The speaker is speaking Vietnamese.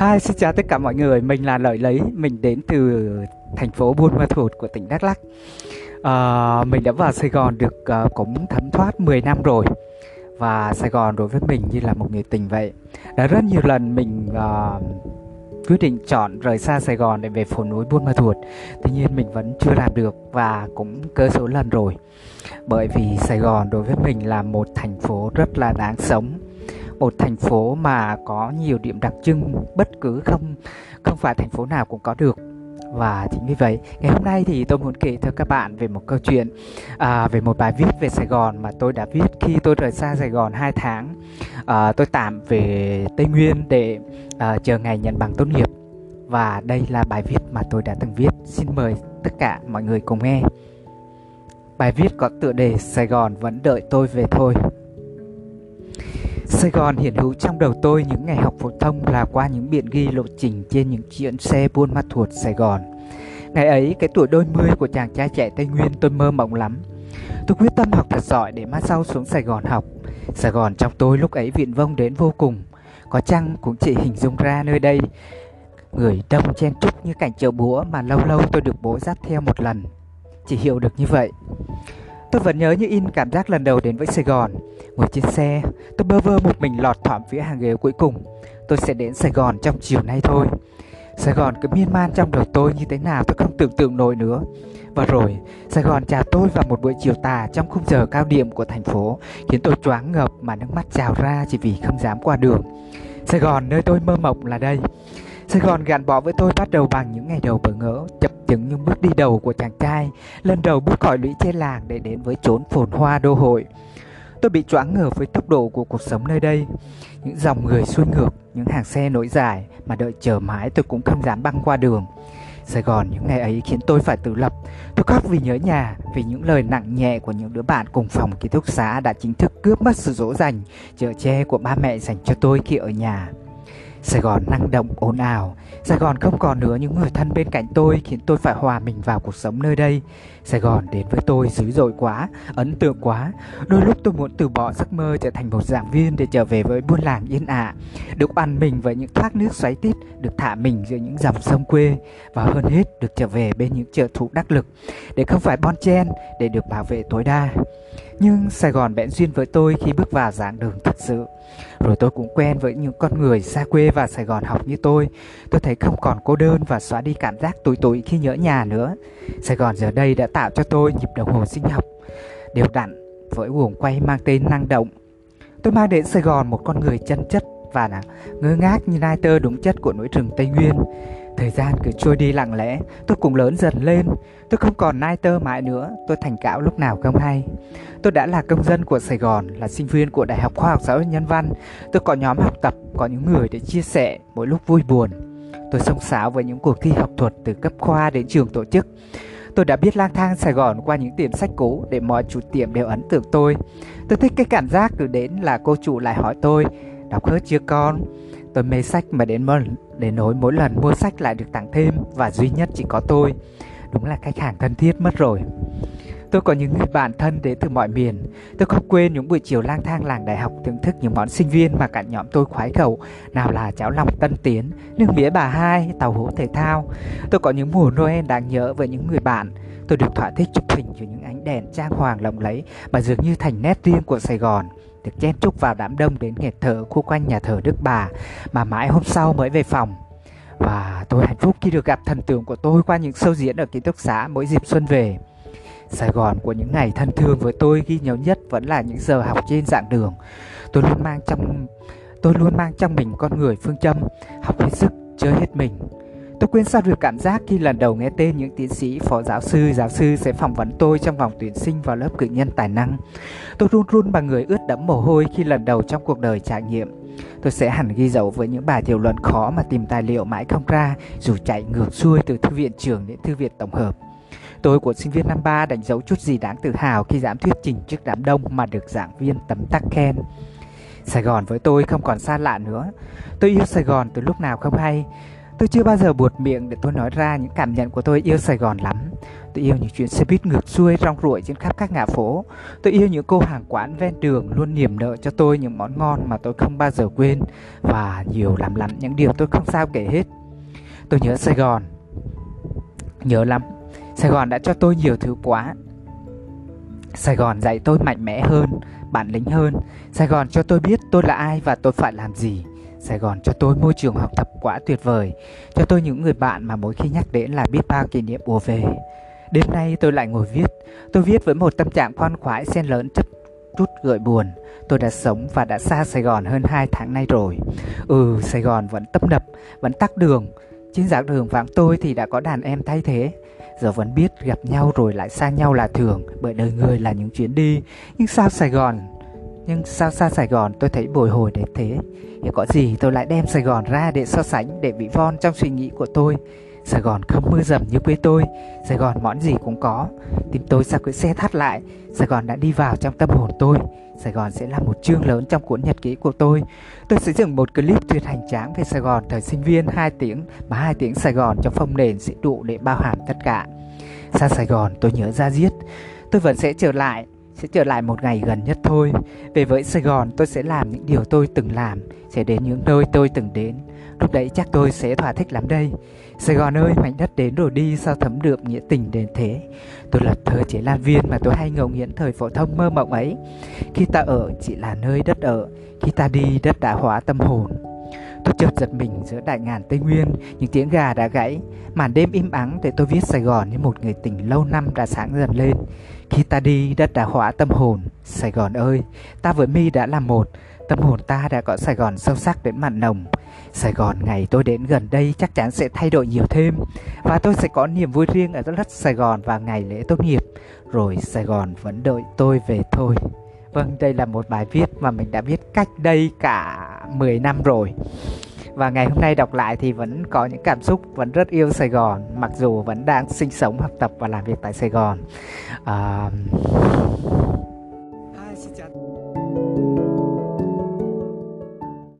Hi, xin chào tất cả mọi người. Mình là Lợi Lấy. Mình đến từ thành phố Buôn Ma Thuột của tỉnh Đắk Lắk. À, mình đã vào Sài Gòn được uh, cũng thấm thoát 10 năm rồi. Và Sài Gòn đối với mình như là một người tình vậy. Đã rất nhiều lần mình uh, quyết định chọn rời xa Sài Gòn để về phố núi Buôn Ma Thuột. Tuy nhiên mình vẫn chưa làm được và cũng cơ số lần rồi. Bởi vì Sài Gòn đối với mình là một thành phố rất là đáng sống một thành phố mà có nhiều điểm đặc trưng bất cứ không không phải thành phố nào cũng có được. Và chính vì vậy ngày hôm nay thì tôi muốn kể cho các bạn về một câu chuyện à, về một bài viết về Sài Gòn mà tôi đã viết khi tôi rời xa Sài Gòn 2 tháng. À, tôi tạm về Tây Nguyên để à, chờ ngày nhận bằng tốt nghiệp. Và đây là bài viết mà tôi đã từng viết. Xin mời tất cả mọi người cùng nghe. Bài viết có tựa đề Sài Gòn vẫn đợi tôi về thôi. Sài Gòn hiện hữu trong đầu tôi những ngày học phổ thông là qua những biện ghi lộ trình trên những chuyến xe buôn ma thuột Sài Gòn. Ngày ấy, cái tuổi đôi mươi của chàng trai trẻ Tây Nguyên tôi mơ mộng lắm. Tôi quyết tâm học thật giỏi để mai sau xuống Sài Gòn học. Sài Gòn trong tôi lúc ấy viện vông đến vô cùng. Có chăng cũng chỉ hình dung ra nơi đây. Người đông chen trúc như cảnh chợ búa mà lâu lâu tôi được bố dắt theo một lần. Chỉ hiểu được như vậy. Tôi vẫn nhớ như in cảm giác lần đầu đến với Sài Gòn. Ngồi trên xe, tôi bơ vơ một mình lọt thỏm phía hàng ghế cuối cùng. Tôi sẽ đến Sài Gòn trong chiều nay thôi. Sài Gòn cứ miên man trong đầu tôi như thế nào tôi không tưởng tượng nổi nữa. Và rồi, Sài Gòn chào tôi vào một buổi chiều tà trong khung giờ cao điểm của thành phố, khiến tôi choáng ngợp mà nước mắt trào ra chỉ vì không dám qua đường. Sài Gòn nơi tôi mơ mộng là đây. Sài Gòn gắn bó với tôi bắt đầu bằng những ngày đầu bỡ ngỡ, chập chứng những bước đi đầu của chàng trai, lần đầu bước khỏi lũy trên làng để đến với chốn phồn hoa đô hội. Tôi bị choáng ngợp với tốc độ của cuộc sống nơi đây. Những dòng người xuôi ngược, những hàng xe nối dài mà đợi chờ mãi tôi cũng không dám băng qua đường. Sài Gòn những ngày ấy khiến tôi phải tự lập. Tôi khóc vì nhớ nhà, vì những lời nặng nhẹ của những đứa bạn cùng phòng ký túc xá đã chính thức cướp mất sự dỗ dành, chở che của ba mẹ dành cho tôi khi ở nhà. Sài Gòn năng động ồn ào. Sài Gòn không còn nữa những người thân bên cạnh tôi khiến tôi phải hòa mình vào cuộc sống nơi đây. Sài Gòn đến với tôi dữ dội quá, ấn tượng quá. Đôi lúc tôi muốn từ bỏ giấc mơ trở thành một giảng viên để trở về với buôn làng yên ả Được ăn mình với những thác nước xoáy tít, được thả mình giữa những dòng sông quê Và hơn hết được trở về bên những trợ thủ đắc lực Để không phải bon chen, để được bảo vệ tối đa nhưng Sài Gòn bẽn duyên với tôi khi bước vào giảng đường thật sự. Rồi tôi cũng quen với những con người xa quê và Sài Gòn học như tôi. Tôi thấy không còn cô đơn và xóa đi cảm giác tủi tủi khi nhớ nhà nữa. Sài Gòn giờ đây đã tạo cho tôi nhịp đồng hồ sinh học đều đặn, với guồng quay mang tên năng động. Tôi mang đến Sài Gòn một con người chân chất và ngơ ngác như nai tơ đúng chất của núi rừng Tây Nguyên. Thời gian cứ trôi đi lặng lẽ, tôi cũng lớn dần lên. Tôi không còn nai tơ mãi nữa, tôi thành cạo lúc nào không hay. Tôi đã là công dân của Sài Gòn, là sinh viên của Đại học Khoa học Xã hội Nhân văn. Tôi có nhóm học tập, có những người để chia sẻ mỗi lúc vui buồn. Tôi sông sáo với những cuộc thi học thuật từ cấp khoa đến trường tổ chức. Tôi đã biết lang thang Sài Gòn qua những tiệm sách cũ để mọi chủ tiệm đều ấn tượng tôi. Tôi thích cái cảm giác cứ đến là cô chủ lại hỏi tôi, đọc hết chưa con? Tôi mê sách mà đến mỗi, để nối mỗi lần mua sách lại được tặng thêm và duy nhất chỉ có tôi. Đúng là khách hàng thân thiết mất rồi. Tôi có những người bạn thân đến từ mọi miền. Tôi không quên những buổi chiều lang thang làng đại học thưởng thức những món sinh viên mà cả nhóm tôi khoái khẩu. Nào là cháo lòng tân tiến, nước mía bà hai, tàu hũ thể thao. Tôi có những mùa Noel đáng nhớ với những người bạn. Tôi được thỏa thích chụp hình với những ánh đèn trang hoàng lộng lẫy mà dường như thành nét riêng của Sài Gòn được chen chúc vào đám đông đến nghẹt thở khu quanh nhà thờ Đức Bà mà mãi hôm sau mới về phòng. Và tôi hạnh phúc khi được gặp thần tượng của tôi qua những show diễn ở ký túc xá mỗi dịp xuân về. Sài Gòn của những ngày thân thương với tôi ghi nhớ nhất vẫn là những giờ học trên dạng đường. Tôi luôn mang trong tôi luôn mang trong mình con người phương châm học hết sức, chơi hết mình. Tôi quên sao được cảm giác khi lần đầu nghe tên những tiến sĩ, phó giáo sư, giáo sư sẽ phỏng vấn tôi trong vòng tuyển sinh vào lớp cử nhân tài năng. Tôi run run bằng người ướt đẫm mồ hôi khi lần đầu trong cuộc đời trải nghiệm. Tôi sẽ hẳn ghi dấu với những bài tiểu luận khó mà tìm tài liệu mãi không ra, dù chạy ngược xuôi từ thư viện trường đến thư viện tổng hợp. Tôi của sinh viên năm 3 đánh dấu chút gì đáng tự hào khi dám thuyết trình trước đám đông mà được giảng viên tấm tắc khen. Sài Gòn với tôi không còn xa lạ nữa. Tôi yêu Sài Gòn từ lúc nào không hay. Tôi chưa bao giờ buột miệng để tôi nói ra những cảm nhận của tôi yêu Sài Gòn lắm. Tôi yêu những chuyến xe buýt ngược xuôi rong ruổi trên khắp các ngã phố. Tôi yêu những cô hàng quán ven đường luôn niềm nợ cho tôi những món ngon mà tôi không bao giờ quên và nhiều lắm lắm những điều tôi không sao kể hết. Tôi nhớ Sài Gòn. Nhớ lắm. Sài Gòn đã cho tôi nhiều thứ quá. Sài Gòn dạy tôi mạnh mẽ hơn, bản lĩnh hơn. Sài Gòn cho tôi biết tôi là ai và tôi phải làm gì. Sài Gòn cho tôi môi trường học tập quá tuyệt vời, cho tôi những người bạn mà mỗi khi nhắc đến là biết bao kỷ niệm ùa về. Đêm nay tôi lại ngồi viết, tôi viết với một tâm trạng khoan khoái xen lớn chất chút gợi buồn. Tôi đã sống và đã xa Sài Gòn hơn 2 tháng nay rồi. Ừ, Sài Gòn vẫn tấp nập, vẫn tắc đường. Trên giảng đường vắng tôi thì đã có đàn em thay thế. Giờ vẫn biết gặp nhau rồi lại xa nhau là thường, bởi đời người là những chuyến đi. Nhưng sao Sài Gòn nhưng sao xa Sài Gòn tôi thấy bồi hồi đến thế? Hiểu có gì tôi lại đem Sài Gòn ra để so sánh, Để bị von trong suy nghĩ của tôi. Sài Gòn không mưa dầm như quê tôi. Sài Gòn món gì cũng có. Tim tôi sao cứ xe thắt lại. Sài Gòn đã đi vào trong tâm hồn tôi. Sài Gòn sẽ là một chương lớn trong cuốn nhật ký của tôi. Tôi sẽ dựng một clip tuyệt hành tráng về Sài Gòn thời sinh viên 2 tiếng, Mà 2 tiếng Sài Gòn trong phong nền sẽ đủ để bao hàm tất cả. Xa Sài Gòn tôi nhớ ra giết. Tôi vẫn sẽ trở lại sẽ trở lại một ngày gần nhất thôi. Về với Sài Gòn tôi sẽ làm những điều tôi từng làm, sẽ đến những nơi tôi từng đến. Lúc đấy chắc tôi sẽ thỏa thích lắm đây. Sài Gòn ơi, mảnh đất đến rồi đi sao thấm được nghĩa tình đến thế. Tôi là thơ chế lan viên mà tôi hay ngẫu nghiến thời phổ thông mơ mộng ấy. Khi ta ở chỉ là nơi đất ở, khi ta đi đất đã hóa tâm hồn. Tôi chợt giật mình giữa đại ngàn Tây Nguyên, những tiếng gà đã gãy, màn đêm im ắng để tôi viết Sài Gòn như một người tình lâu năm đã sáng dần lên. Khi ta đi, đất đã hóa tâm hồn. Sài Gòn ơi, ta với mi đã là một. Tâm hồn ta đã có Sài Gòn sâu sắc đến mặn nồng. Sài Gòn ngày tôi đến gần đây chắc chắn sẽ thay đổi nhiều thêm. Và tôi sẽ có niềm vui riêng ở đất Sài Gòn vào ngày lễ tốt nghiệp. Rồi Sài Gòn vẫn đợi tôi về thôi. Vâng, đây là một bài viết mà mình đã viết cách đây cả 10 năm rồi. Và ngày hôm nay đọc lại thì vẫn có những cảm xúc vẫn rất yêu Sài Gòn mặc dù vẫn đang sinh sống học tập và làm việc tại Sài Gòn. Uh,